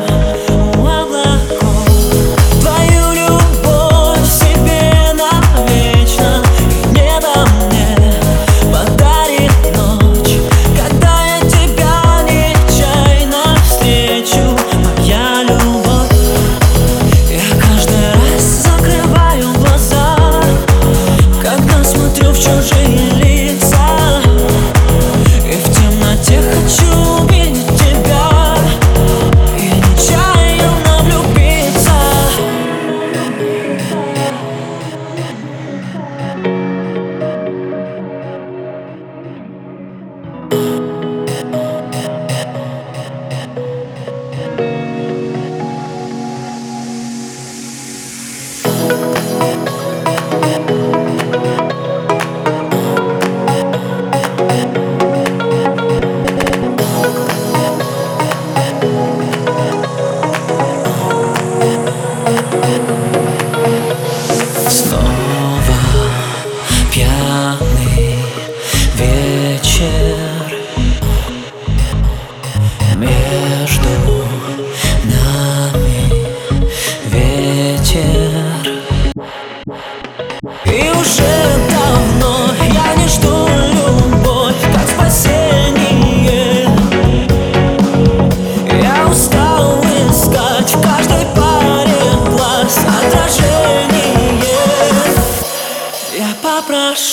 Oh,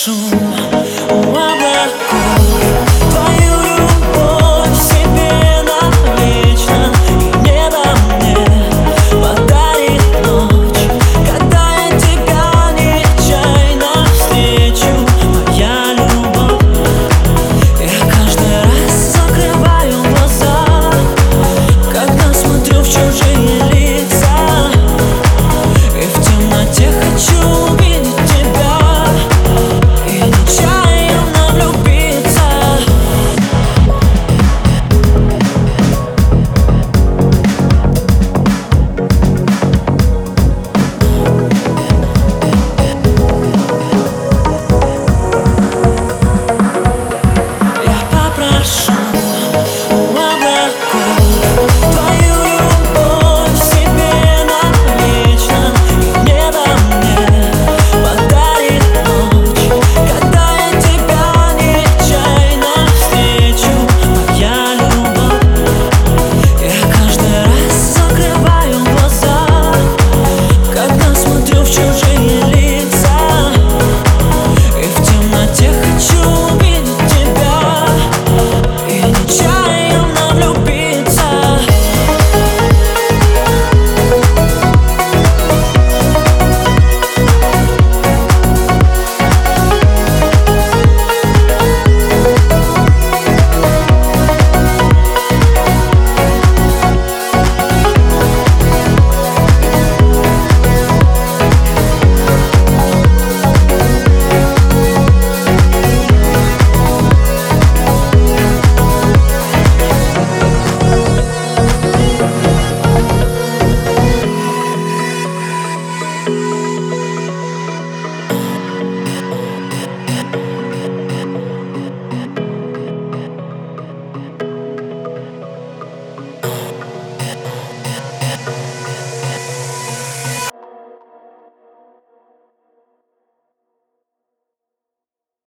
soon.